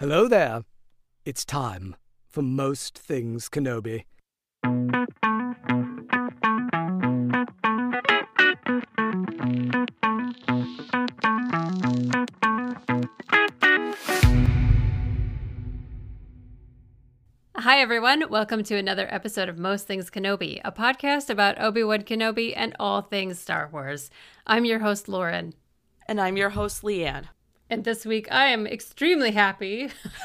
Hello there. It's time for Most Things Kenobi. Hi, everyone. Welcome to another episode of Most Things Kenobi, a podcast about Obi Wan Kenobi and all things Star Wars. I'm your host, Lauren. And I'm your host, Leanne. And this week I am extremely happy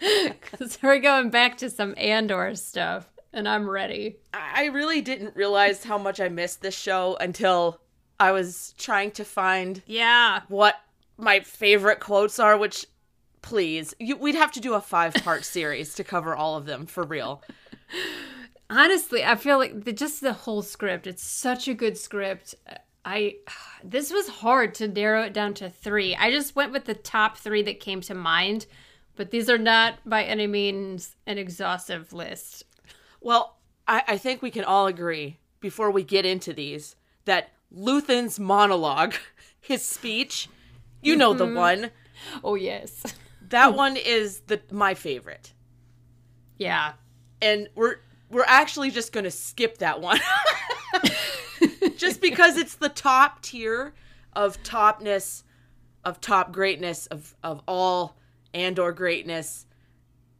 because we're going back to some Andor stuff and I'm ready. I really didn't realize how much I missed this show until I was trying to find Yeah. what my favorite quotes are, which please, you, we'd have to do a five part series to cover all of them for real. Honestly, I feel like the, just the whole script, it's such a good script. I this was hard to narrow it down to 3. I just went with the top 3 that came to mind, but these are not by any means an exhaustive list. Well, I, I think we can all agree before we get into these that Luthen's monologue, his speech, you know the mm-hmm. one. Oh yes. That one is the my favorite. Yeah. And we're we're actually just going to skip that one. just because it's the top tier of topness of top greatness of of all Andor greatness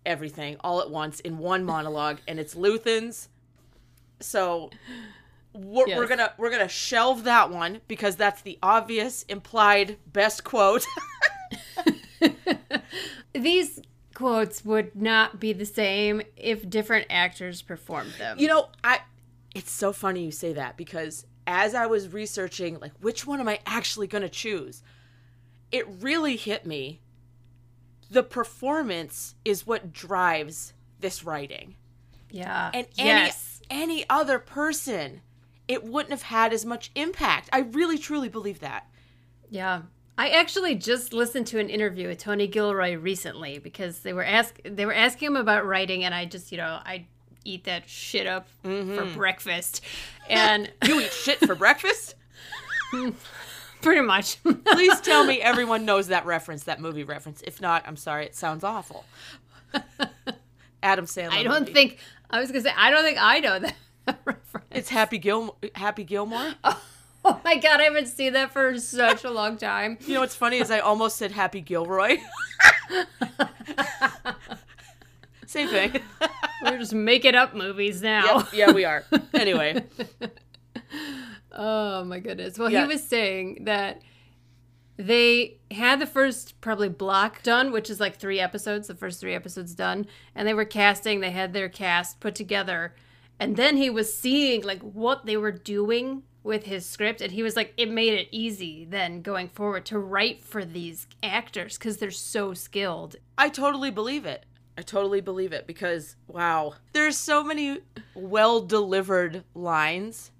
everything all at once in one monologue and it's Luthen's so we're, Yes. we're gonna we're gonna shelve that one because that's the obvious implied best quote These quotes would not be the same if different actors performed them. You know, I it's so funny you say that because as I was researching like which one am I actually going to choose, it really hit me. The performance is what drives this writing. yeah. And any yes. any other person, it wouldn't have had as much impact. I really truly believe that. Yeah. I actually just listened to an interview with Tony Gilroy recently because they were ask they were asking him about writing and I just, you know, I eat that shit up mm-hmm. for breakfast. And You eat shit for breakfast? pretty much. Please tell me everyone knows that reference, that movie reference. If not, I'm sorry, it sounds awful. Adam Sandler. I don't movie. think I was going to say I don't think I know that reference. It's Happy Gil Happy Gilmore. Oh my god, I haven't seen that for such a long time. You know what's funny is I almost said Happy Gilroy. Same thing. We're just making up movies now. Yep, yeah, we are. Anyway, Oh my goodness. Well, Yeah. he was saying that they had the first probably block done, which is like three episodes, the first three episodes done, and they were casting, they had their cast put together. And then he was seeing like what they were doing with his script and he was like it made it easy then going forward to write for these actors cuz they're so skilled. I totally believe it. I totally believe it because wow, there's so many well delivered lines.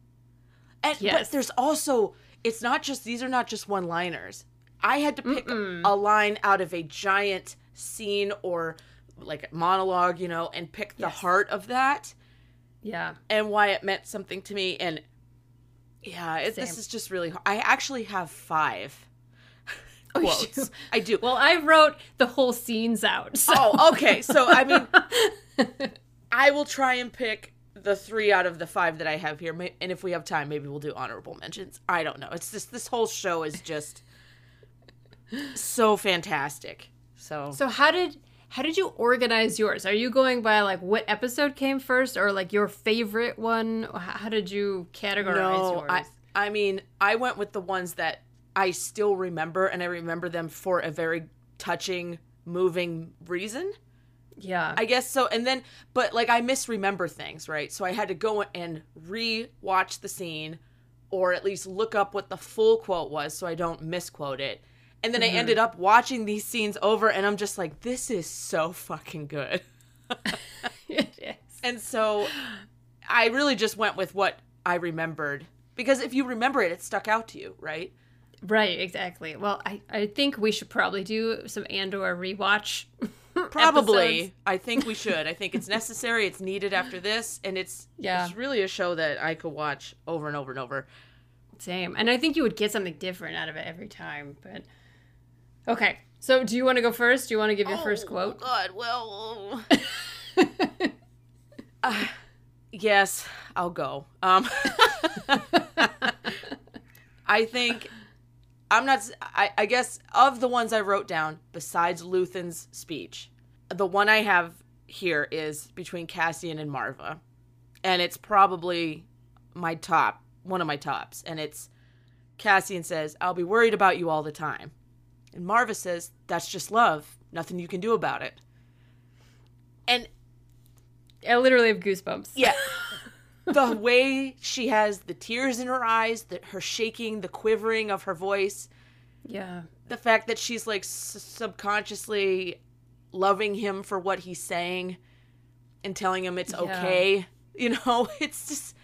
And Yes. but there's also it's not just these are not just one-liners. I had to pick a line out of a giant scene or like monologue, you know, and pick the heart of that. Yeah. and why it meant something to me and yeah it, this is just really hard. i actually have five Oh, quotes do? i do Well, I wrote the whole scenes out. So. oh okay so i mean i will try and pick the three out of the five that i have here and if we have time maybe we'll do honorable mentions i don't know it's just this whole show is just so fantastic so So how did how did you organize yours? Are you going by like what episode came first, or like your favorite one? How did you categorize no yours? I, I mean i went with the ones that i still remember and i remember them for a very touching moving reason yeah, I guess so. And then, but like I misremember things, right? So I had to go and re-watch the scene, or at least look up what the full quote was, so I don't misquote it. And then I mm-hmm. ended up watching these scenes over and I'm just like, this is so fucking good. it is. And so I really just went with what I remembered. Because if you remember it, it stuck out to you, right? Right, exactly. Well, I, I think we should probably do some Andor rewatch. Probably. episodes. I think we should. I think it's necessary. It's needed after this. And it's, Yeah. it's really a show that I could watch over and over and over. Same. And I think you would get something different out of it every time. But okay. So do you want to go first? Do you want to give your first quote? God, well. uh, yes, I'll go. Um, I think I'm not. I guess of the ones I wrote down, besides Luthen's speech, the one I have here is between Cassian and Marva, and it's probably my top, one of my tops, and it's Cassian says, "I'll be worried about you all the time," and Marva says, "That's just love. Nothing you can do about it." And I literally have goosebumps. yeah. the way she has the tears in her eyes, that her shaking, the quivering of her voice, Yeah. the fact that she's like s- subconsciously loving him for what he's saying and telling him it's Yeah. okay. You know, it's just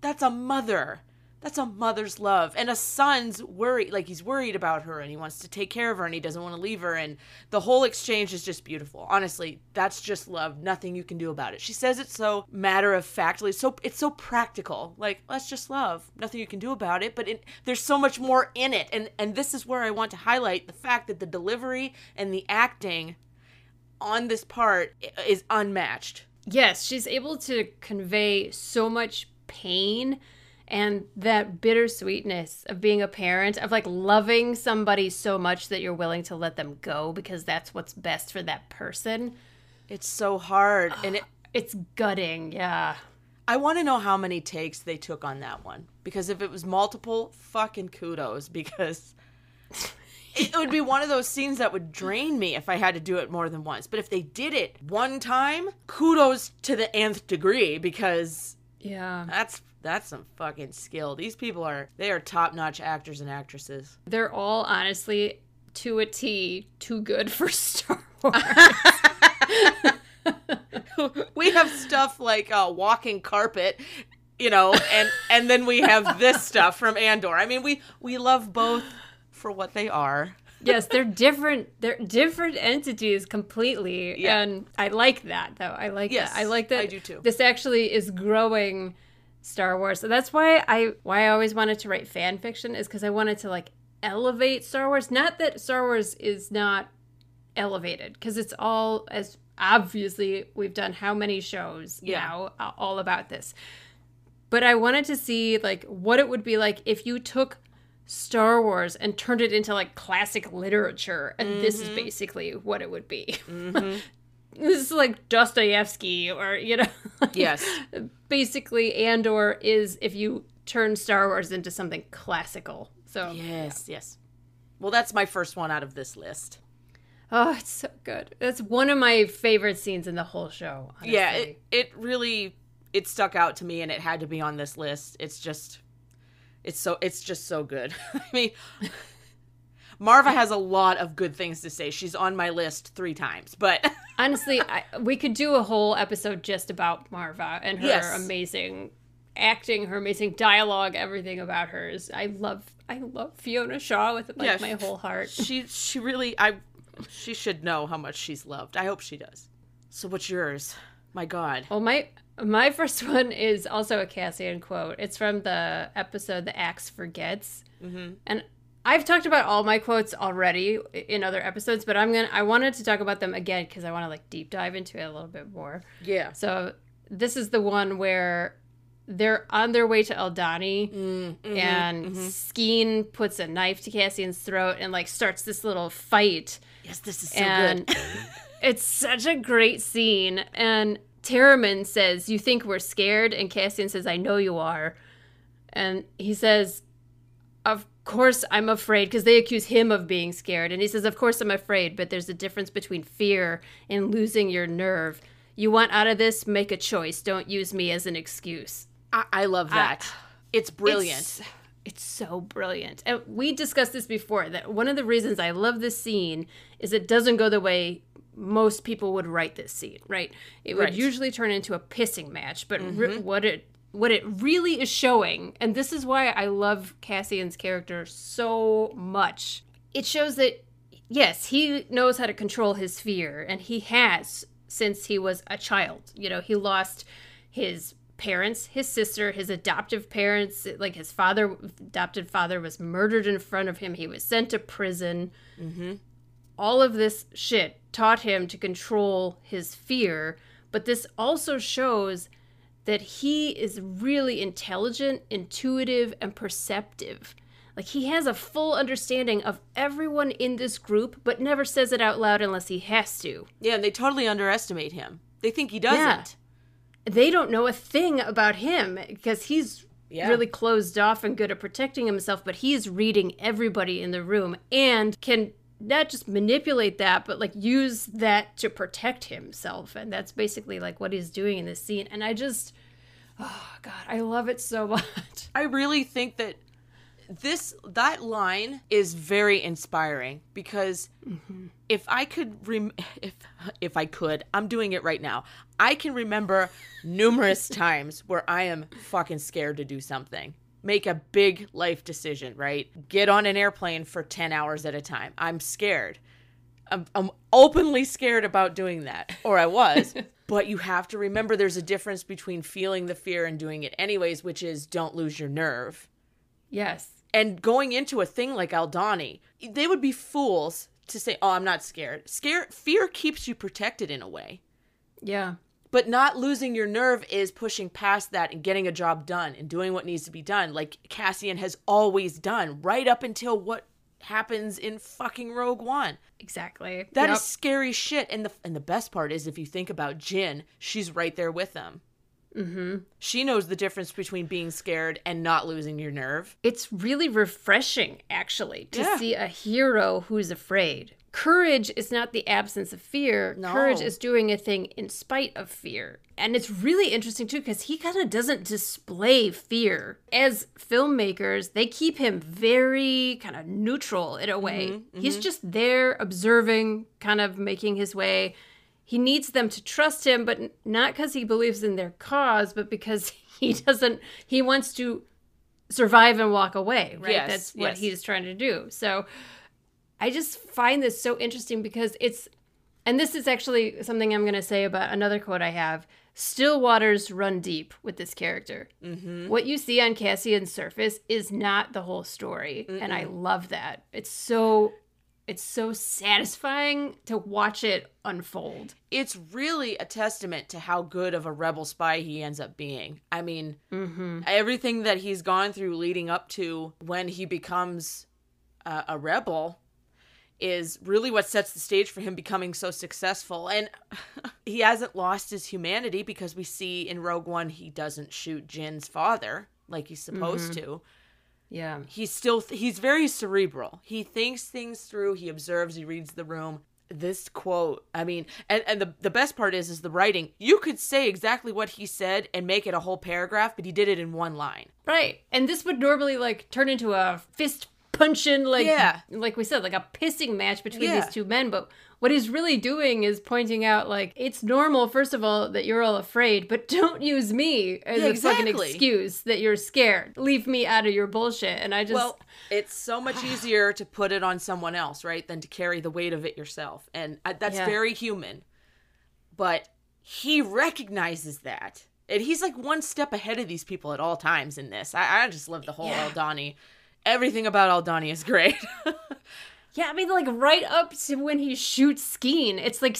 that's a mother. That's a mother's love. And a son's worry like he's worried about her and he wants to take care of her and he doesn't want to leave her and the whole exchange is just beautiful. Honestly, that's just love. Nothing you can do about it. She says it so matter of factly, so it's so practical. Like, that's just love. Nothing you can do about it, but it, there's so much more in it. And and this is where I want to highlight the fact that the delivery and the acting on this part is unmatched. Yes, she's able to convey so much pain and that bittersweetness of being a parent, of like loving somebody so much that you're willing to let them go because that's what's best for that person. It's so hard and it It's gutting, yeah. I want to know how many takes they took on that one because if it was multiple, fucking kudos because it would be one of those scenes that would drain me if I had to do it more than once. But if they did it one time, kudos to the nth degree because Yeah. that's that's some fucking skill. These people are they are top-notch actors and actresses. They're all honestly to a T too good for Star Wars. we have stuff like uh, walking carpet you know and and then we have this stuff from andor i mean we we love both for what they are yes, they're different. They're different entities completely, Yeah. and I like that though. I like Yes, that. I like that. I do too. This actually is growing Star Wars, so that's why I why I always wanted to write fan fiction is because I wanted to like elevate Star Wars. Not that Star Wars is not elevated, because it's all as obviously we've done how many shows Yeah. now uh, all about this. But I wanted to see like what it would be like if you took Star Wars and turned it into like classic literature, and this is basically what it would be. this is like Dostoevsky, or you know, yes basically Andor is if you turn Star Wars into something classical. So yes yes well that's my first one out of this list oh, it's so good. It's one of my favorite scenes in the whole show. Honestly. yeah it, it really it stuck out to me and it had to be on this list it's just it's so it's just so good i mean marva has a lot of good things to say she's on my list three times but honestly, I, we could do a whole episode just about Marva and her Yes. amazing acting, her amazing dialogue, everything about hers. I love, I love Fiona Shaw with like Yeah, my whole heart. she she really i she should know how much she's loved i hope she does so what's yours my god Well, my my first one is also a Cassian quote. It's from the episode "The Axe Forgets," mm-hmm. and I've talked about all my quotes already in other episodes, but I'm gonna I wanted to talk about them again because I want to like deep dive into it a little bit more. yeah So this is the one where they're on their way to Aldhani, Mm-hmm, and Skeen puts a knife to Cassian's throat and like starts this little fight yes this is so and good it's such a great scene. And Taramyn says, "You think we're scared?" And Cassian says, "I know you are." And he says, "Of course I'm afraid," because they accuse him of being scared. And he says, "Of course I'm afraid, but there's a difference between fear and losing your nerve. You want out of this? Make a choice. Don't use me as an excuse." I, I love that it's brilliant It's, It's so brilliant. And we discussed this before that one of the reasons I love this scene is it doesn't go the way most people would write this scene, right? It would Right. usually turn into a pissing match, but re- mm-hmm. what it what it really is showing, and this is why I love Cassian's character so much. It shows that yes, he knows how to control his fear, and he has since he was a child. You know, he lost his parents, his sister, his adoptive parents. Like his father, adopted father, was murdered in front of him. He was sent to prison. Mm-hmm. All of this shit taught him to control his fear, but this also shows that he is really intelligent, intuitive, and perceptive. Like he has a full understanding of everyone in this group, but never says it out loud unless he has to. Yeah, and they totally underestimate him. They think he doesn't. Yeah. They don't know a thing about him because he's Yeah. really closed off and good at protecting himself, but he's reading everybody in the room and can not just manipulate that, but like use that to protect himself. And that's basically like what he's doing in this scene. And I just, oh God, I love it so much. I really think that this that line is very inspiring because mm-hmm. if I could rem- if if I could, I'm doing it right now. I can remember numerous times where I am fucking scared to do something. Make a big life decision, right? Get on an airplane for 10 hours at a time. I'm scared. I'm, I'm openly scared about doing that, or I was. but you have to remember there's a difference between feeling the fear and doing it anyways, which is don't lose your nerve. yes. And going into a thing like Aldhani, they would be fools to say, "Oh, I'm not scared." Scare fear keeps you protected in a way. Yeah. But not losing your nerve is pushing past that and getting a job done and doing what needs to be done, like Cassian has always done, right up until what happens in fucking Rogue One. Exactly. That is Yep. scary shit. And the and the best part is if you think about Jyn, she's right there with them. Mm-hmm. She knows the difference between being scared and not losing your nerve. It's really refreshing, actually, to Yeah. see a hero who's afraid. Courage is not the absence of fear. No. Courage is doing a thing in spite of fear. And it's really interesting, too, because he kind of doesn't display fear. As filmmakers, they keep him very kind of neutral in a way. He's just there observing, kind of making his way. He needs them to trust him, but not because he believes in their cause, but because he doesn't, he wants to survive and walk away, right? Yes, That's what yes. he's trying to do. So I just find this so interesting because it's, and this is actually something I'm going to say about another quote I have. Still waters run deep with this character. Mm-hmm. What you see on Cassian's surface is not the whole story, and I love that. It's so, it's so satisfying to watch it unfold. It's really a testament to how good of a rebel spy he ends up being. I mean, everything that he's gone through leading up to when he becomes uh, a rebel is really what sets the stage for him becoming so successful. And he hasn't lost his humanity because we see in Rogue One he doesn't shoot Jyn's father like he's supposed to. Yeah. He's still he's very cerebral. He thinks things through, he observes, he reads the room. This quote, I mean, and, and the the best part is is the writing. You could say exactly what he said and make it a whole paragraph, but he did it in one line. Right. And this would normally like turn into a fist punching like Yeah. like we said like a pissing match between Yeah. these two men but what he's really doing is pointing out like it's normal first of all that you're all afraid but don't use me as Yeah, a fucking excuse that you're scared leave me out of your bullshit and i just Well, it's so much easier to put it on someone else, right, than to carry the weight of it yourself. And uh, that's Yeah. very human. But he recognizes that. And he's like one step ahead of these people at all times in this. I, I just love the whole Yeah. Aldhani. Everything about Aldhani is great. Yeah, I mean, like right up to when he shoots Skeen, it's like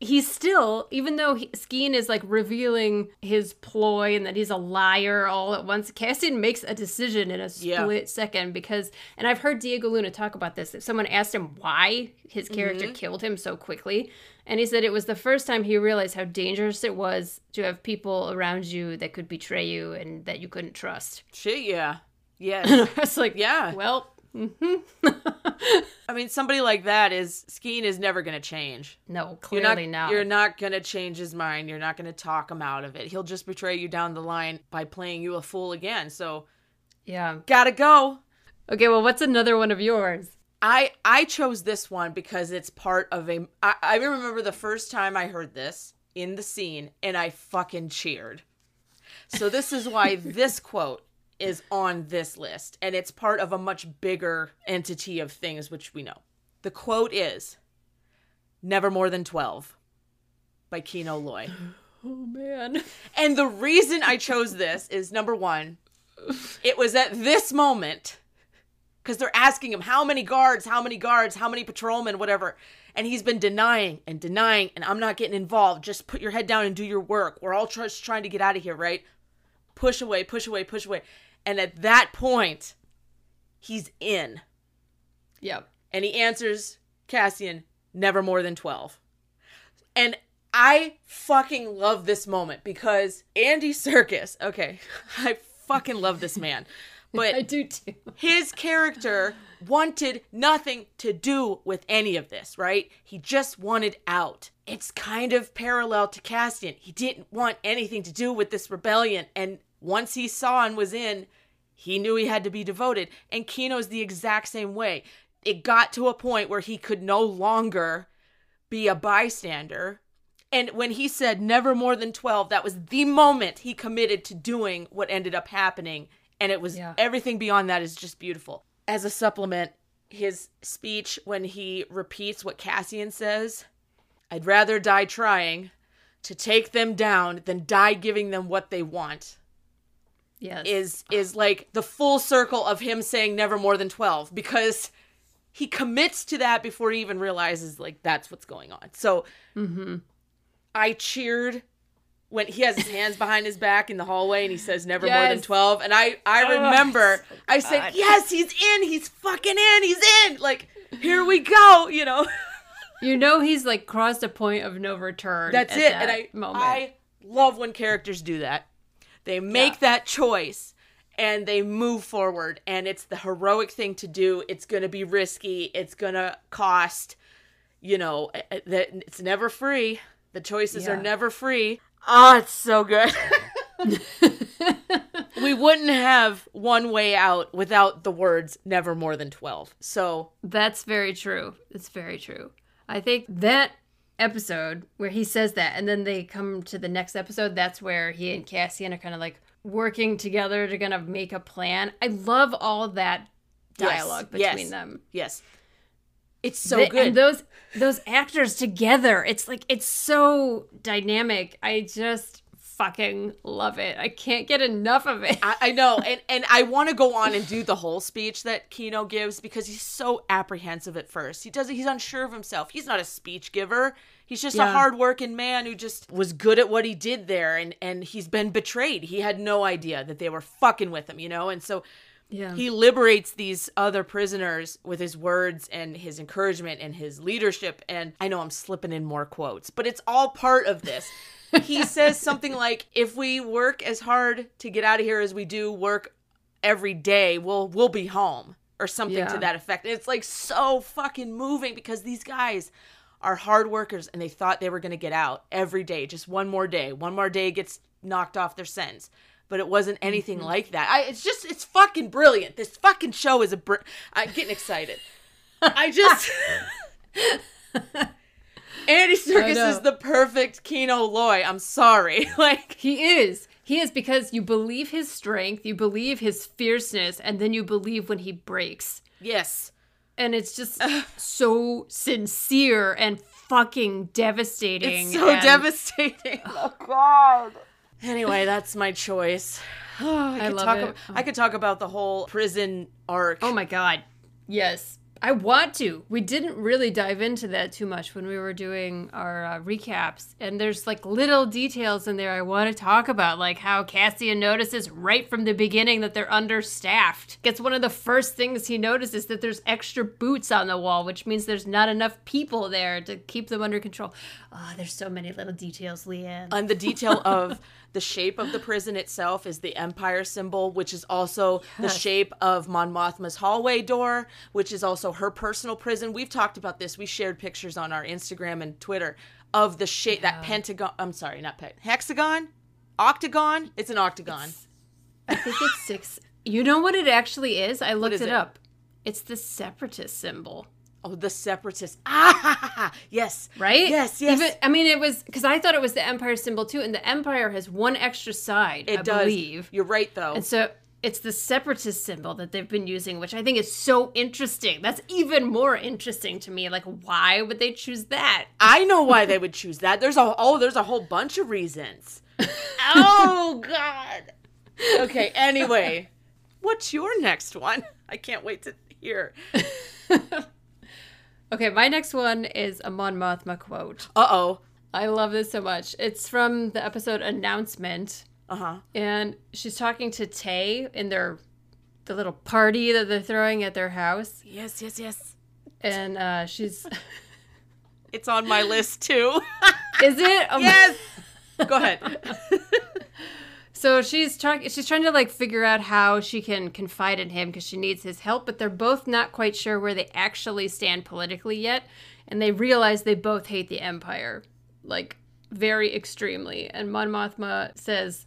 he's still, even though he, Skeen is like revealing his ploy and that he's a liar all at once. Cassian makes a decision in a Yeah. split second because, and I've heard Diego Luna talk about this. If someone asked him why his character Mm-hmm. killed him so quickly, and he said it was the first time he realized how dangerous it was to have people around you that could betray you and that you couldn't trust. Shit, yeah. Yes. I was like, Yeah. well. Mm-hmm. I mean, somebody like that is Skeen is never going to change. No, You're clearly not, not. You're not going to change his mind. You're not going to talk him out of it. He'll just betray you down the line by playing you a fool again. So Yeah. Gotta go. Okay, well, what's another one of yours? I I chose this one because it's part of a. I, I remember the first time I heard this in the scene, and I fucking cheered. So this is why this quote is on this list, and it's part of a much bigger entity of things which we know. The quote is, "Never more than twelve, by Kino Loy. Oh, man. And the reason I chose this is number one, it was at this moment because they're asking him how many guards, how many guards, how many patrolmen, whatever. And he's been denying and denying, and I'm not getting involved. Just put your head down and do your work. We're all just trying to get out of here, right? Push away, push away, push away. And at that point, he's in. Yep. And he answers Cassian, never more than 12. And I fucking love this moment because Andy Serkis, okay, I fucking love this man. But I do too. his character wanted nothing to do with any of this, right? He just wanted out. It's kind of parallel to Cassian. He didn't want anything to do with this rebellion. And once he saw and was in, he knew he had to be devoted. And Kino's the exact same way. It got to a point where he could no longer be a bystander. And when he said never more than 12, that was the moment he committed to doing what ended up happening. And it was Yeah. everything beyond that is just beautiful. As a supplement, his speech when he repeats what Cassian says I'd rather die trying to take them down than die giving them what they want Yes. is is like the full circle of him saying never more than 12 because he commits to that before he even realizes like that's what's going on so mm-hmm. i cheered when he has his hands behind his back in the hallway and he says never more than 12 and i i Oh, remember so i said yes he's in he's fucking in he's in like here we go you know you know he's like crossed a point of no return. That's at it. that And I moment. I love when characters do that. They make Yeah. that choice and they move forward and it's the heroic thing to do. It's going to be risky. It's going to cost, you know, that it's never free. The choices are never free. Ah, it's so good. we wouldn't have one way out without the words never more than 12. So, That's very true. It's very true. I think that episode where he says that, and then they come to the next episode, that's where he and Cassian are kind of like working together to kind of make a plan. I love all that dialogue yes. between them. yes. It's so They- good. And those those actors together, it's like it's so dynamic. I just fucking love it. I can't get enough of it. I, I know, and and I want to go on and do the whole speech that Kino gives because he's so apprehensive at first. He doesn't. He's unsure of himself. He's not a speech giver. He's just a Yeah. hardworking man who just was good at what he did there, and and he's been betrayed. He had no idea that they were fucking with him, you know, and so. Yeah. He liberates these other prisoners with his words and his encouragement and his leadership. And I know I'm slipping in more quotes, but it's all part of this. he says something like, "If we work as hard to get out of here as we do work every day, we'll we'll be home," or something Yeah. to that effect. And it's like so fucking moving because these guys are hard workers and they thought they were going to get out every day, just one more day. One more day gets knocked off their sentence. But it wasn't anything mm-hmm. like that. I, it's just, it's fucking brilliant. This fucking show is a. Br- I'm getting excited. I just. Andy Serkis is the perfect Kino Loy. I'm sorry. Like, He is. He is because you believe his strength, you believe his fierceness, and then you believe when he breaks. yes. And it's just so sincere and fucking devastating. It's so and- devastating. Oh God. Anyway, that's my choice. Oh, I, could love talk it. ab- I could talk about the whole prison arc. Oh my god. Yes. I want to. We didn't really dive into that too much when we were doing our uh, recaps. And there's like little details in there I want to talk about, like how Cassian notices right from the beginning that they're understaffed. Gets one of the first things he notices that there's extra boots on the wall, which means there's not enough people there to keep them under control. Oh, there's so many little details, Leanne. and the detail of the shape of the prison itself is the empire symbol, which is also the shape of Mon Mothma's hallway door, which is also her personal prison. We've talked about this. We shared pictures on our Instagram and Twitter of the shape that pentagon. I'm sorry, not pent hexagon, octagon. It's an octagon. I think it's six. You know what it actually is? I looked is it, it? up. It's the separatist symbol, Oh, the separatists. Ah, yes. right? Yes, yes. Even, I mean, it was because I thought it was the empire symbol too, and the empire has one extra side. it I does. believe. You're right, though. And so it's the separatist symbol that they've been using, which I think is so interesting. That's even more interesting to me. Like, why would they choose that? I know why they would choose that. There's a oh, there's a whole bunch of reasons. oh God. Okay. Anyway, what's your next one? I can't wait to hear. Okay, my next one is a Mon Mothma quote. Uh oh. I love this so much. It's from the episode Announcement, Uh huh. and she's talking to Tay in their the little party that they're throwing at their house, Yes, yes, yes. and uh, she's It's on my list too. is it? Oh my- yes. Go ahead. So she's trying. She's trying to like figure out how she can confide in him because she needs his help. But they're both not quite sure where they actually stand politically yet, and they realize they both hate the Empire, like very extremely. And Mon Mothma says.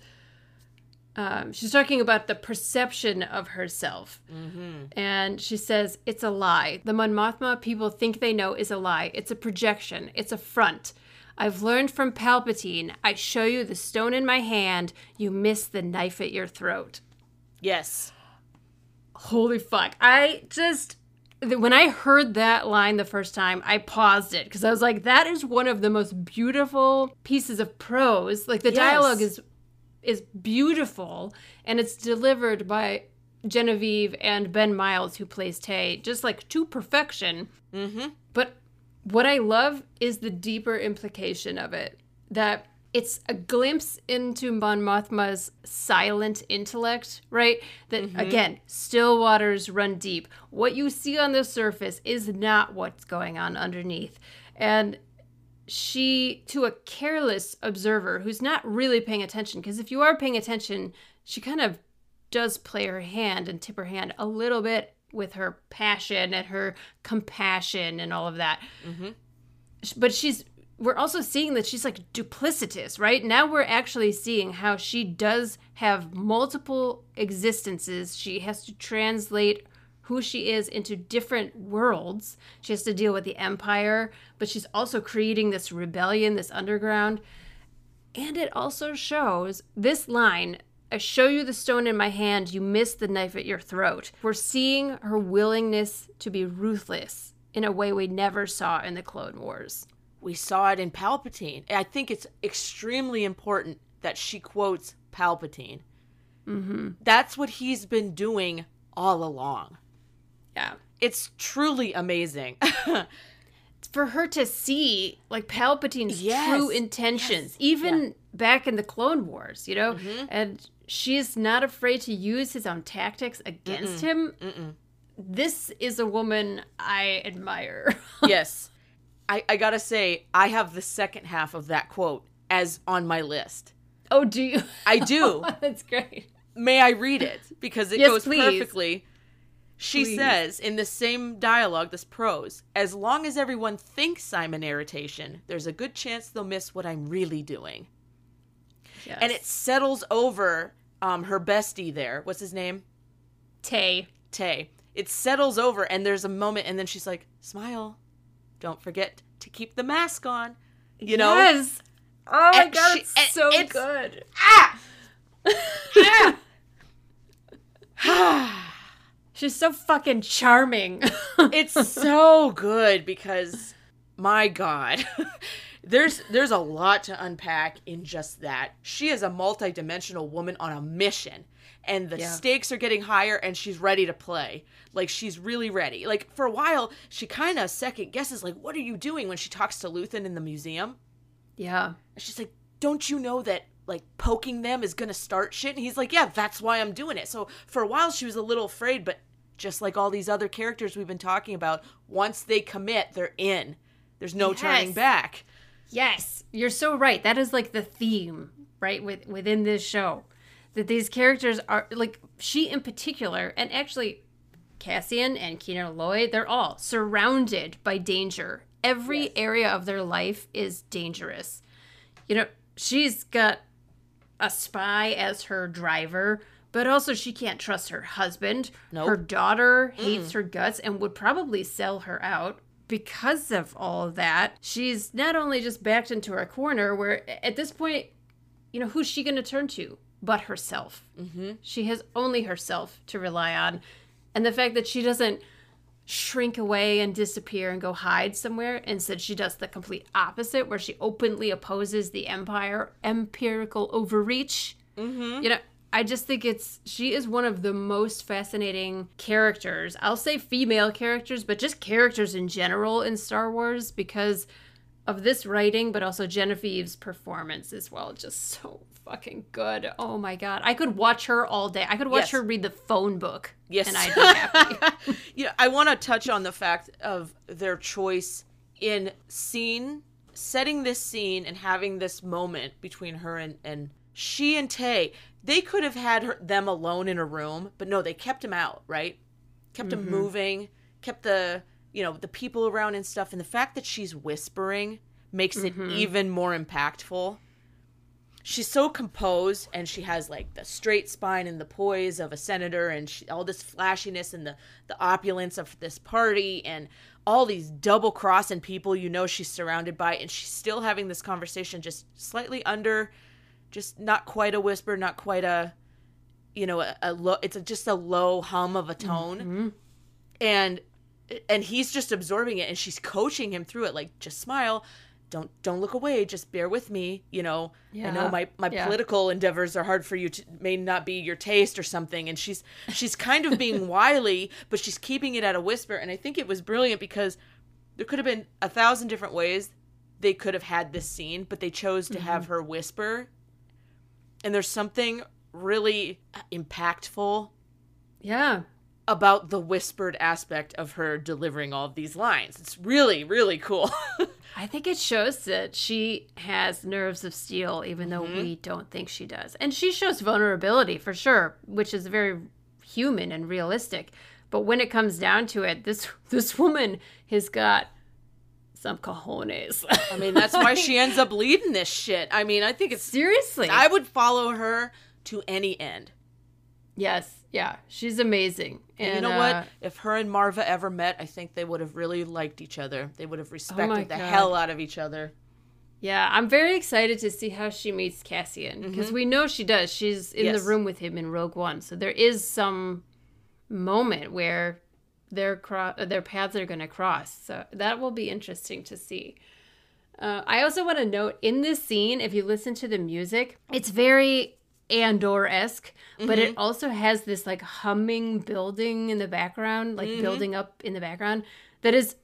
Um, she's talking about the perception of herself. And she says, It's a lie. The Mon Mothma people think they know is a lie. It's a projection, it's a front. I've learned from Palpatine. I show you the stone in my hand, you miss the knife at your throat. Yes. Holy fuck. I just. When I heard that line the first time, I paused it because I was like, that is one of the most beautiful pieces of prose. Like the Yes. dialogue is is beautiful and it's delivered by Genevieve and Ben Miles who plays Tay just like to perfection. Mm-hmm. But what I love is the deeper implication of it that it's a glimpse into Mon Mothma's silent intellect, right? That mm-hmm. again, still waters run deep. What you see on the surface is not what's going on underneath. And she, to a careless observer who's not really paying attention, because if you are paying attention, she kind of does play her hand and tip her hand a little bit with her passion and her compassion and all of that. Mm-hmm. Sh- But she's, we're also seeing that she's like duplicitous, right? Now we're actually seeing how she does have multiple existences. She has to translate who she is into different worlds. She has to deal with the empire, but she's also creating this rebellion, this underground. And it also shows this line I show you the stone in my hand, you miss the knife at your throat. We're seeing her willingness to be ruthless in a way we never saw in the Clone Wars. We saw it in Palpatine. I think it's extremely important that she quotes Palpatine. Mm-hmm. That's what he's been doing all along. Yeah. It's truly amazing. For her to see like Palpatine's Yes, true intentions, even back in the Clone Wars, you know, and she's not afraid to use his own tactics against him. This is a woman I admire. yes. I, I gotta say, I have the second half of that quote as on my list. oh, do you? I do. Oh, that's great. May I read it? Because it Yes, goes please. perfectly. She Please. says in the same dialogue, this prose, as long as everyone thinks I'm an irritation, there's a good chance they'll miss what I'm really doing. Yes. And it settles over um, her bestie there. What's his name? Tay. Tay. It settles over, and there's a moment, and then she's like, smile. Don't forget to keep the mask on. You know? Yes. Oh my And god, she- it's so it's- good. Ah! She's so fucking charming. it's so good because my god there's there's a lot to unpack in just that. She is a multidimensional woman on a mission and the Yeah. stakes are getting higher and she's ready to play. Like she's really ready. Like for a while she kind of second guesses like what are you doing? when she talks to luthen in the museum. Yeah. and she's like don't you know that like poking them is gonna start shit? And he's like yeah that's why i'm doing it. So for a while she was a little afraid but just like all these other characters we've been talking about once they commit they're in. There's no turning back Yes, you're so right. That is like the theme, right, with, within this show. That these characters are like she in particular, and actually Cassian and Kino Loy, they're all surrounded by danger. Every area of their life is dangerous. You know, she's got a spy as her driver, But also, she can't trust her husband. Nope. Her daughter hates her guts and would probably sell her out because of all of that. She's not only just backed into her corner, where at this point, you know, who's she going to turn to but herself? Mm-hmm. She has only herself to rely on. And the fact that she doesn't shrink away and disappear and go hide somewhere. Instead, she does the complete opposite, where she openly opposes the empire, empirical overreach. Mm-hmm. You know, I just think it's she is one of the most fascinating characters. I'll say female characters, but just characters in general in Star Wars because of this writing, but also Genevieve's performance as well. Just so fucking good. Oh my god. I could watch her all day. I could watch Yes. her read the phone book. Yes. And I'd be happy. Yeah, I want to touch on the fact of their choice in scene, setting this scene and having this moment between her and, and she and Tay. They could have had her, them alone in a room, but no, they kept him out, right? Kept him mm-hmm. moving, kept the, you know, the people around and stuff. And the fact that she's whispering makes it mm-hmm. even more impactful she's so composed and she has like the straight spine and the poise of a senator and she, all this flashiness and the the opulence of this party and all these double crossing people you know she's surrounded by and she's still having this conversation just slightly under just not quite a whisper not quite a you know a, a low it's a, just a low hum of a tone. Mm-hmm. And and he's just absorbing it and she's coaching him through it like just smile. Don't don't look away. Just bear with me you know. I know my my Yeah. political endeavors are hard for you to may not be your taste or something. And she's she's kind of being wily but she's keeping it at a whisper. And i think it was brilliant because there could have been a thousand different ways they could have had this scene but they chose to have mm-hmm. her whisper and there's something really impactful yeah. about the whispered aspect of her delivering all of these lines. It's really, really cool. I think it shows that she has nerves of steel, even though mm-hmm. we don't think she does. And she shows vulnerability for sure, which is very human and realistic. But when it comes down to it, this this woman has got some cojones. I mean, that's why she ends up leading this shit. I mean, I think it's. Seriously. I would follow her to any end. yes, yeah, she's amazing. And, And you know uh, what? If her and Marva ever met, I think they would have really liked each other. They would have respected the God. hell out of each other. Yeah, I'm very excited to see how she meets Cassian because we know she does. She's in Mm-hmm. Yes. the room with him in Rogue One, so there is some moment where their cro- their paths are going to cross. So that will be interesting to see. Uh, I also want to note in this scene, if you listen to the music, it's very Andor esque, but it also has this like humming building in the background, like building up in the background, that is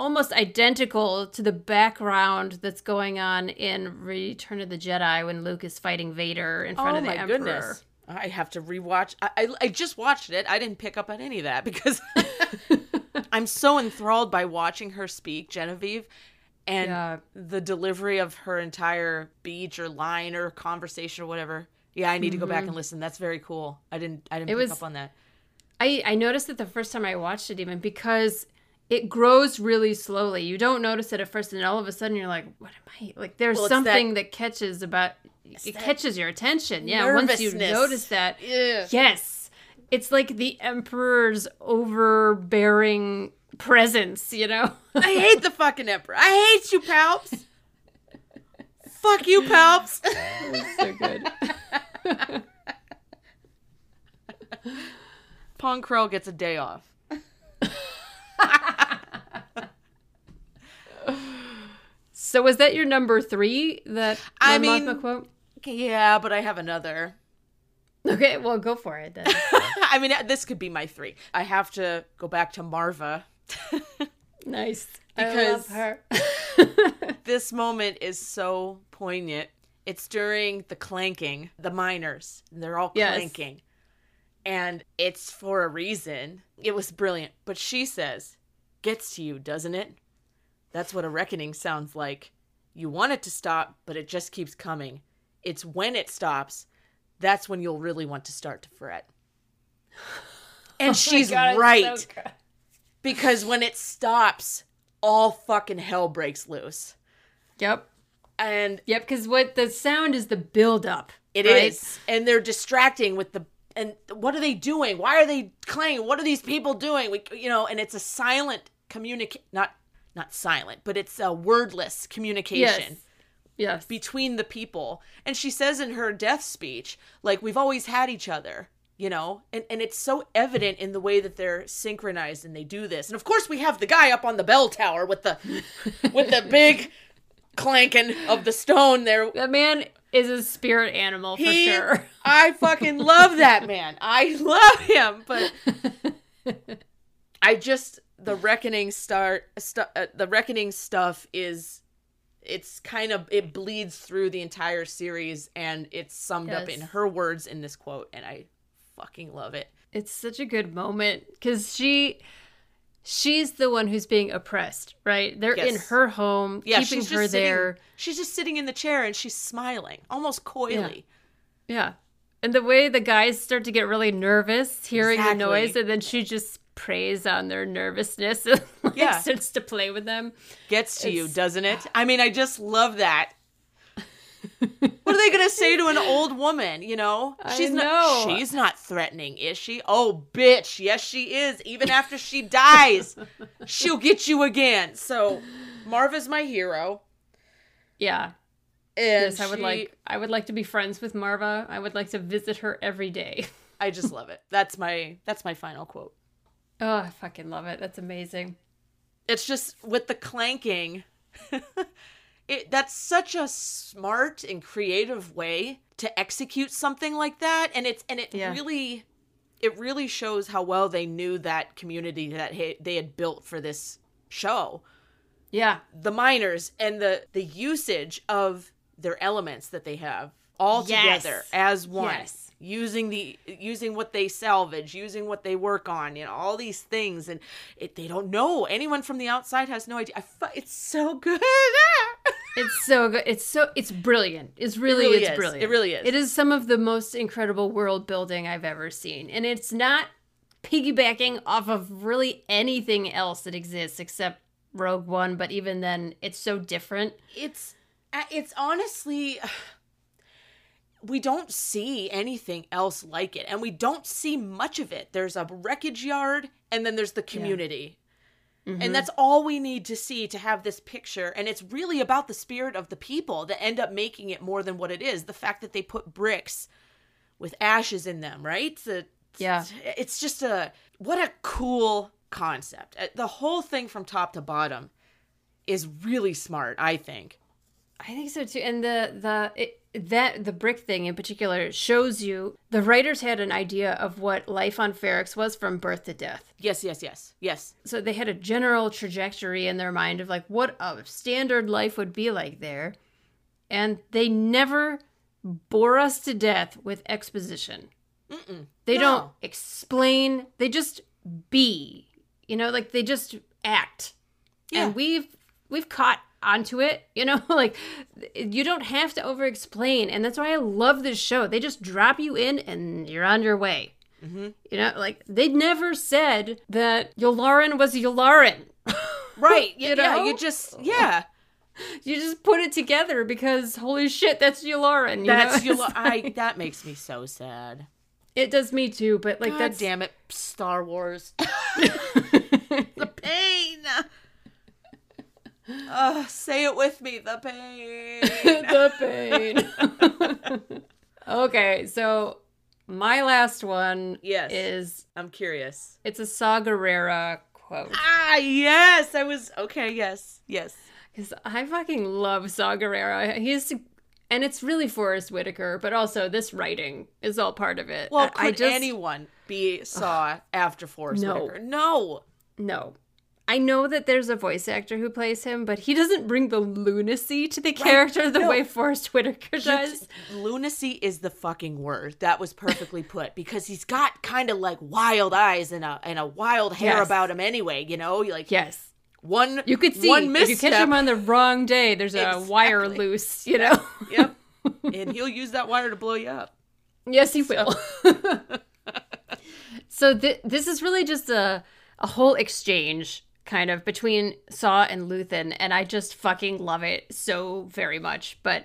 almost identical to the background that's going on in Return of the Jedi when Luke is fighting Vader in front Oh of the my Emperor. goodness. I have to rewatch. I, I I just watched it. I didn't pick up on any of that because I'm so enthralled by watching her speak, Genevieve, and Yeah. the delivery of her entire speech or line or conversation or whatever. Yeah, I need to go back and listen. That's very cool. I didn't I didn't Mm-hmm. It pick was- up on that. I, I noticed it the first time I watched it even because it grows really slowly. You don't notice it at first, and all of a sudden you're like, "What am I?" Like there's Well, it's that- something that, catches about it catches your attention. Yeah, once you notice that, Yeah. yes, it's like the emperor's overbearing presence. You know. I hate the fucking emperor. I hate you, Palps. Fuck you, Palps. so good. Pong Krell gets a day off. So was that your number three? That I mean- quote. Yeah, but I have another. Okay, well, go for it then. I mean, this could be my three. I have to go back to Marva. nice. Because- I love her. this moment is so poignant. It's during the clanking, the miners. and They're all Yes. clanking. And it's for a reason. It was brilliant. But she says, gets to you, doesn't it? That's what a reckoning sounds like. You want it to stop, but it just keeps coming. It's when it stops, that's when you'll really want to start to fret. And oh she's Oh God, it's so right. because when it stops, all fucking hell breaks loose. Yep. And Yep, because what the sound is the build up. It is, right? And they're distracting with the and what are they doing? Why are they clanging? What are these people doing? We, you know, and it's a silent communicate, not not silent, but it's a wordless communication Yes. Yes. between the people. And she says in her death speech, like, we've always had each other, you know? And, and it's so evident in the way that they're synchronized and they do this. And of course, we have the guy up on the bell tower with the with the big clanking of the stone there. that man is a spirit animal for He- sure. I fucking love that man. I love him, but I just the reckoning start stu- uh, the reckoning stuff is it's kind of it bleeds through the entire series and it's summed up in her words in this quote and I fucking love it. It's such a good moment because she. She's the one who's being oppressed, right? They're in her home, Yeah, keeping her there. Sitting, she's just sitting in the chair and she's smiling, almost coyly. Yeah. And the way the guys start to get really nervous hearing Exactly. the noise, and then she just preys on their nervousness and like, Yeah. starts to play with them. Gets to you, doesn't it? I mean, I just love that. what are they gonna say to an old woman? You know, she's know. not. She's not threatening, is she? Oh, bitch! Yes, she is. Even after she dies, she'll get you again. So, Maarva's my hero, Yeah. and Yes, I would like I would like to be friends with Marva. I would like to visit her every day. I just love it. That's my. That's my final quote. Oh, I fucking love it. That's amazing. it's just with the clanking it that's such a smart and creative way to execute something like that and it's and it Yeah. really it really shows how well they knew that community that ha- they had built for this show Yeah. the miners and the the usage of their elements that they have all Yes. together as one Yes. Using the using what they salvage using what they work on you know all these things and it, they don't know anyone from the outside has no idea I fu- it's so good It's so good. It's so it's brilliant. It's really, really it's is. brilliant. It really is. It is some of the most incredible world building I've ever seen. And it's not piggybacking off of really anything else that exists except Rogue One, but even then it's so different. it's it's honestly we don't see anything else like it and we don't see much of it. There's a wreckage yard and then there's the community. And that's all we need to see to have this picture and it's really about the spirit of the people that end up making it more than what it is. The fact that they put bricks with ashes in them right? The- Yeah. it's just a what a cool concept. Uh, the whole thing from top to bottom is really smart i think I think so too. And the the it, that the brick thing in particular shows you the writers had an idea of what life on Ferrix was from birth to death. Yes, yes, yes, yes. So they had a general trajectory in their mind of like what a standard life would be like there. And they never bore us to death with exposition. They No. don't explain, they just be. You know, like they just act. Yeah. And we've we've caught onto it, you know, like you don't have to over explain. And that's why I love this show. They just drop you in and you're on your way. Mm-hmm. You know, like they never said that Yularen was Yularen. Right. You yeah, know? you just yeah. you just put it together because holy shit, that's Yularen. You That's know? I that makes me so sad. It does me too, but like God that's damn it, Star Wars. the pain. Uh, say it with me, the pain. the pain. okay, so my last one Yes. is I'm curious. it's a Saw Gerrera quote. Ah, yes. I was okay, yes. Yes. Because I fucking love Saw Gerrera. He's and it's really Forest Whitaker, but also this writing is all part of it. Well, could I just anyone be Saw after Forest No. Whitaker? No. no. I know that there's a voice actor who plays him, but he doesn't bring the lunacy to the character the No. way Forest Whitaker does. lunacy is the fucking word. That was perfectly put because he's got kind of like wild eyes and a and a wild hair Yes. about him anyway. You know, like Yes. one You could see one if you catch him on the wrong day, there's a wire loose, you know? yep, and he'll use that wire to blow you up. Yes, he will. so th- this is really just a a whole exchange kind of between Saw and Luthen, and I just fucking love it so very much. But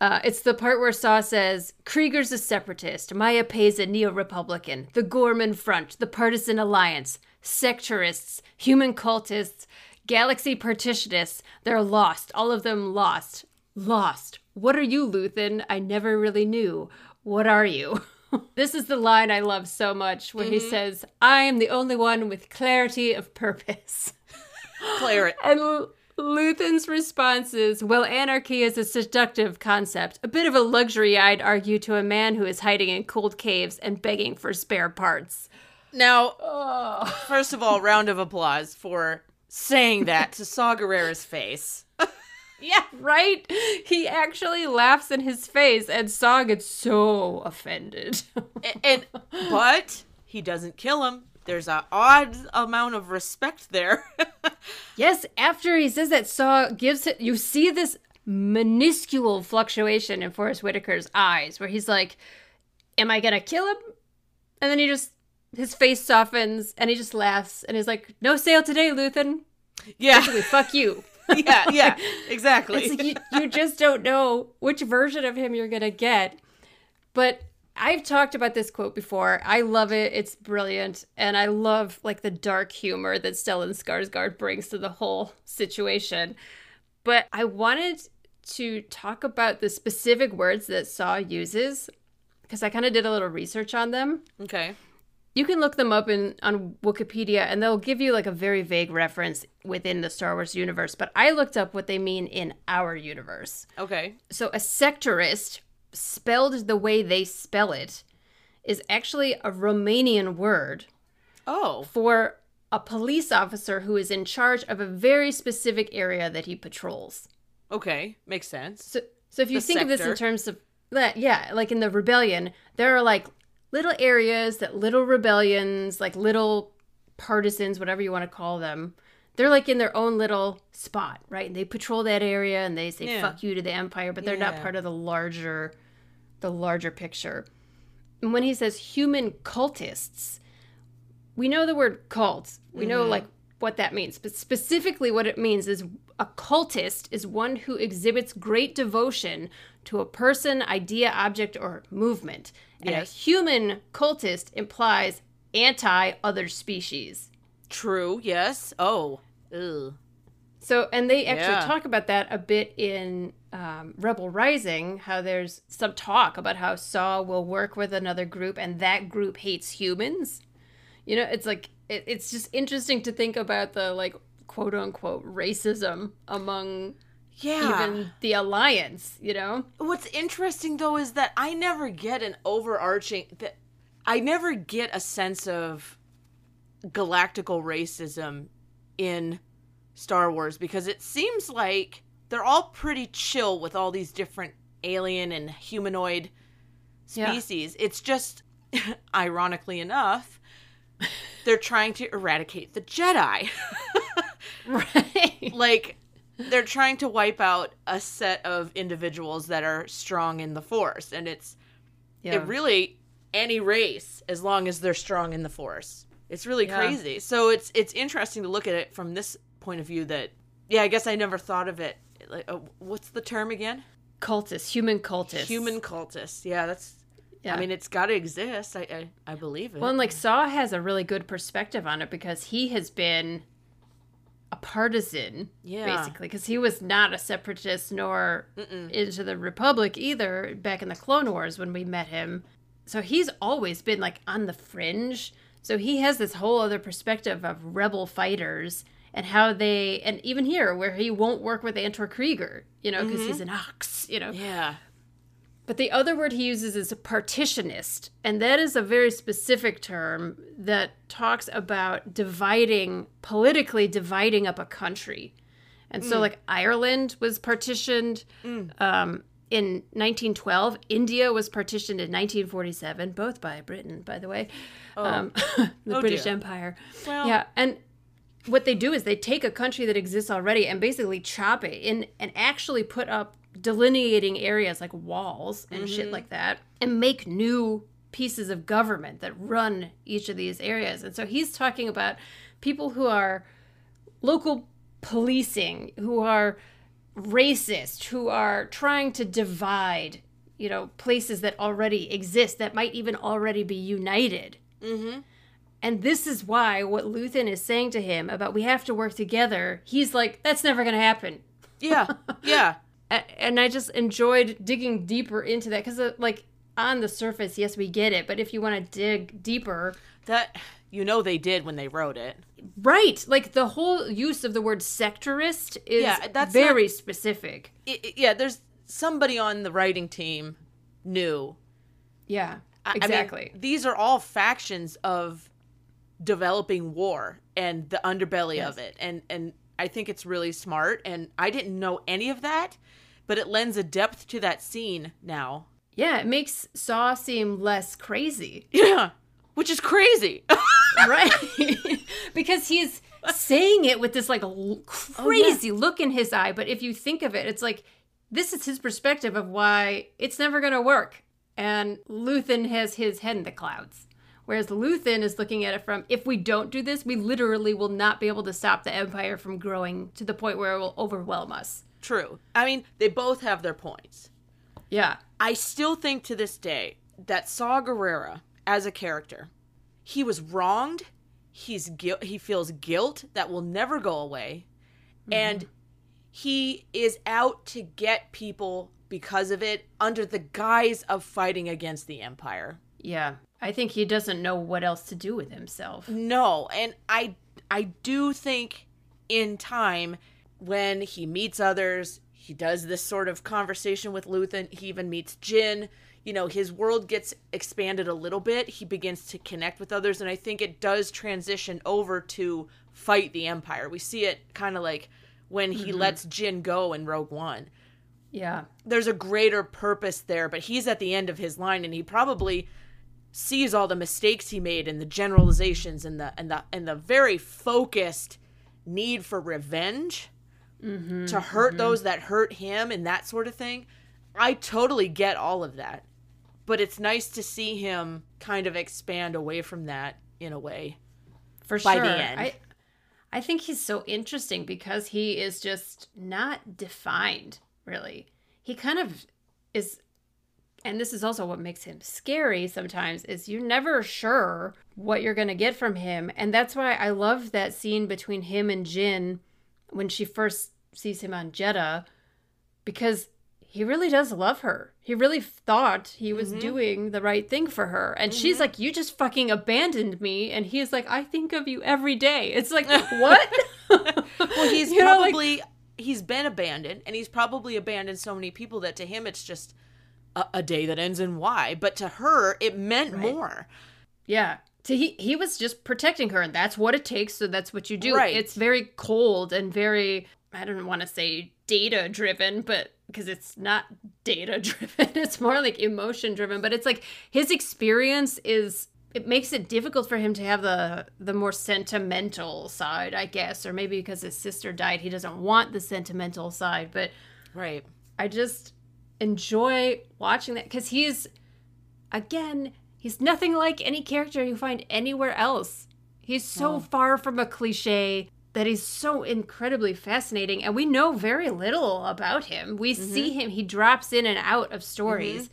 Uh, it's the part where Saw says, Kreegyr's a separatist, Mayapay's a neo Republican, the Ghorman Front, the Partisan Alliance, sectorists, human cultists, galaxy partitionists. They're lost. All of them lost. Lost. What are you, Luthen? I never really knew. What are you? this is the line I love so much where he mm-hmm. says, I am the only one with clarity of purpose. Claret. And L- Luthen's response is, Well, anarchy is a seductive concept, a bit of a luxury, I'd argue, to a man who is hiding in cold caves and begging for spare parts. Now, first of all, round of applause for saying that to Saw Gerrera's face. Yeah, right? He actually laughs in his face, and Saw gets so offended. A- and but he doesn't kill him. There's a odd amount of respect there. yes, after he says that, Saw gives it, you see this minuscule fluctuation in Forest Whitaker's eyes where he's like, Am I gonna kill him? And then he just, his face softens and he just laughs and he's like, No sale today, Luthen. yeah, Basically, fuck you. yeah, yeah, exactly. It's like you, you just don't know which version of him you're gonna get. But I've talked about this quote before. I love it. It's brilliant, and I love like the dark humor that Stellan Skarsgård brings to the whole situation. But I wanted to talk about the specific words that Saw uses because I kind of did a little research on them okay. You can look them up in on Wikipedia and they'll give you like a very vague reference within the Star Wars universe, but I looked up what they mean in our universe. Okay. So a sectorist spelled the way they spell it is actually a Romanian word Oh. for a police officer who is in charge of a very specific area that he patrols. Okay. Makes sense. So, so if you The think of this in terms of that, yeah, like in the rebellion, there are like little areas that little rebellions, like little partisans, whatever you want to call them, they're like in their own little spot, right? And they patrol that area and they say Yeah. "fuck you" to the empire, but they're not part of the larger, the larger picture. And when he says human cultists, we know the word cult. We know mm-hmm. like what that means, but specifically what it means is a cultist is one who exhibits great devotion to a person, idea, object, or movement. And Yes. a human cultist implies anti other species. True. Yes. Oh. Ugh. So, and they actually Yeah. talk about that a bit in um, Rebel Rising, how there's some talk about how Saw will work with another group and that group hates humans. You know, it's like, it, it's just interesting to think about the like quote unquote racism among Yeah. even the Alliance, you know? What's interesting though is that I never get an overarching that I never get a sense of galactical racism in Star Wars because it seems like they're all pretty chill with all these different alien and humanoid Yeah. species. It's just ironically enough they're trying to eradicate the Jedi. Right. like they're trying to wipe out a set of individuals that are strong in the force and it's Yeah. it really any race as long as they're strong in the force it's really Yeah. crazy so it's it's interesting to look at it from this point of view that yeah i guess i never thought of it like uh, what's the term again cultists, human cultists. human cultists yeah that's Yeah. i mean it's got to exist I, I i believe it Well, and like Saw has a really good perspective on it because he has been a partisan, Yeah. basically, because he was not a separatist nor into the Republic either back in the Clone Wars when we met him. So he's always been like on the fringe. So he has this whole other perspective of rebel fighters and how they, and even here where he won't work with Anto Kreegyr, you know, because he's mm-hmm. an ox, you know. yeah But the other word he uses is a partitionist, and that is a very specific term that talks about dividing, politically dividing up a country. And so, like, Ireland was partitioned um, in 1912, India was partitioned in 1947, both by Britain, by the way, um, the Oh, British dear. Empire. Well- yeah. And what they do is they take a country that exists already and basically chop it in and actually put up delineating areas like walls and shit like that and make new pieces of government that run each of these areas. And so he's talking about people who are local policing, who are racist, who are trying to divide, you know, places that already exist that might even already be united. Mm-hmm. And this is why what Luthen is saying to him about we have to work together, he's like, that's never going to happen. Yeah, yeah. And I just enjoyed digging deeper into that because, uh, like, on the surface, yes, we get it. But if you want to dig deeper, That you know they did when they wrote it. right, like the whole use of the word sectorist is Yeah, that's very specific. I- I- yeah, there's somebody on the writing team knew. Yeah, I- I mean, exactly. these are all factions of developing war and the underbelly of it. And and I think it's really smart and I didn't know any of that, but it lends a depth to that scene now. yeah, it makes Saw seem less crazy. Yeah. Which is crazy. right because he's saying it with this like l- oh, crazy look in his eye but if you think of it it's like this is his perspective of why it's never going to work and Luthen has his head in the clouds whereas Luthen is looking at it from if we don't do this we literally will not be able to stop the empire from growing to the point where it will overwhelm us True. I mean, they both have their points. yeah I still think to this day that Saw Gerrera as a character, he was wronged. He's guilt. He feels guilt that will never go away, mm-hmm. and he is out to get people because of it under the guise of fighting against the empire. yeah i think he doesn't know what else to do with himself No, and I I do think in time when he meets others, he does this sort of conversation with Luthen, he even meets Jyn, you know, his world gets expanded a little bit, he begins to connect with others and I think it does transition over to fight the empire. We see it kind of like when he mm-hmm. lets Jyn go in Rogue One. Yeah. There's a greater purpose there, but he's at the end of his line and he probably sees all the mistakes he made and the generalizations and the and the and the very focused need for revenge Mm-hmm, to hurt mm-hmm. those that hurt him and that sort of thing. I totally get all of that. But it's nice to see him kind of expand away from that in a way. for by sure. the end. I I think he's so interesting because he is just not defined, really. He kind of is and this is also what makes him scary sometimes is you're never sure what you're going to get from him and that's why I love that scene between him and Jyn when she first sees him on Jedha because he really does love her. He really thought he was mm-hmm. doing the right thing for her. And she's mm-hmm. like, You just fucking abandoned me. And he's like, I think of you every day. It's like, What? Well, he's You know, like- probably he's been abandoned, and he's probably abandoned so many people that to him it's just a, a day that ends in Y. But to her, it meant more. yeah. So he, he was just protecting her, and that's what it takes. So that's what you do. Right. It's very cold and very, I don't want to say data driven, but because it's not data driven, it's more like emotion driven. But it's like his experience is it makes it difficult for him to have the the more sentimental side, I guess, or maybe because his sister died, he doesn't want the sentimental side. But Right. I just enjoy watching that because he's, again, he's nothing like any character you find anywhere else. He's so far from a cliche that he's so incredibly fascinating, and we know very little about him. We mm-hmm. see him; he drops in and out of mm-hmm. stories.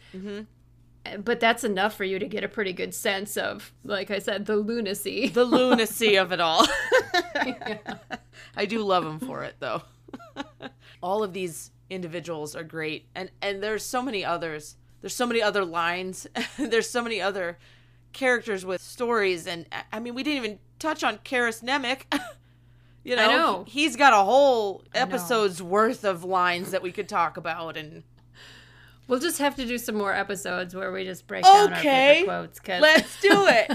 Uh, But that's enough for you to get a pretty good sense of, like I said, the lunacy. The lunacy of it all. I do love him for it though. all of these individuals are great and and there's so many others. There's so many other lines. there's so many other characters with stories and I mean we didn't even touch on Karis Nemik. You know, know. he's got a whole episode's worth of lines that we could talk about and We'll just have to do some more episodes where we just break down our Okay. favorite quotes. 'cause- let's do it.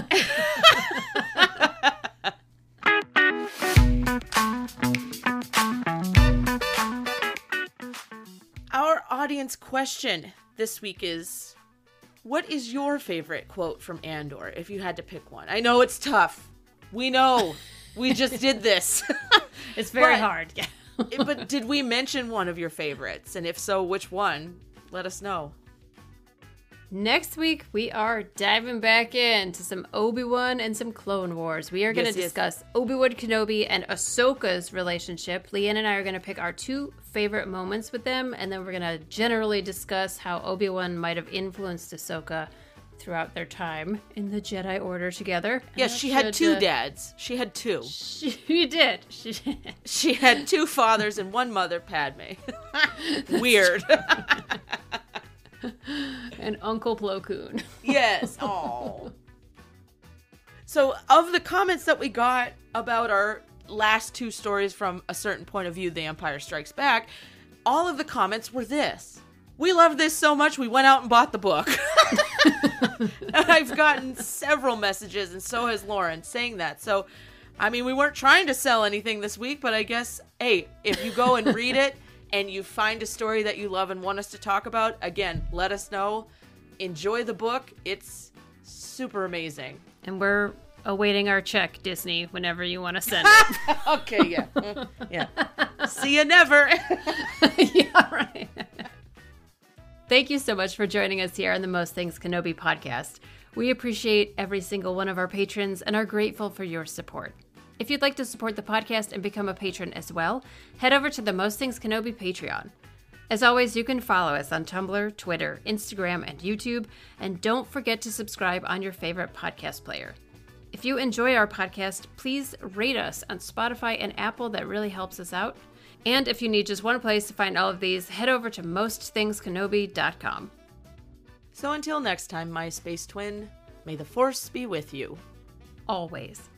Our audience question this week is What is your favorite quote from Andor if you had to pick one? I know it's tough. We know. We just did this. It's very But- hard. Yeah. but did we mention one of your favorites? And if so, which one? Let us know. Next week, we are diving back into some Obi Wan and some Clone Wars. We are going to Yes, yes. discuss Obi Wan Kenobi and Ahsoka's relationship. Leanne and I are going to pick our two favorite moments with them, and then we're gonna generally discuss how Obi Wan might have influenced Ahsoka throughout their time in the Jedi Order together. Yes, she had two uh, dads. She had two. She did. She did. She had two fathers and one mother, Padme. Weird. and Uncle Plo Koon. yes. Oh. So, of the comments that we got about our last two stories from a certain point of view, The Empire Strikes Back, all of the comments were this. We love this so much, we went out and bought the book. And I've gotten several messages, and so has Lauren, saying that. So, I mean, we weren't trying to sell anything this week, but I guess, hey, if you go and read it and you find a story that you love and want us to talk about, again, let us know. Enjoy the book. It's super amazing. And we're awaiting our check, Disney, whenever you want to send it. Okay, yeah. Mm, yeah. See you never. yeah, right. Thank you so much for joining us here on the Most Things Kenobi podcast. We appreciate every single one of our patrons and are grateful for your support. If you'd like to support the podcast and become a patron as well, head over to the Most Things Kenobi Patreon. As always, you can follow us on Tumblr, Twitter, Instagram, and YouTube, and don't forget to subscribe on your favorite podcast player. If you enjoy our podcast, please rate us on Spotify and Apple. That really helps us out. And if you need just one place to find all of these, head over to mostthingskenobi.com. so until next time, my space twin, may the force be with you. Always.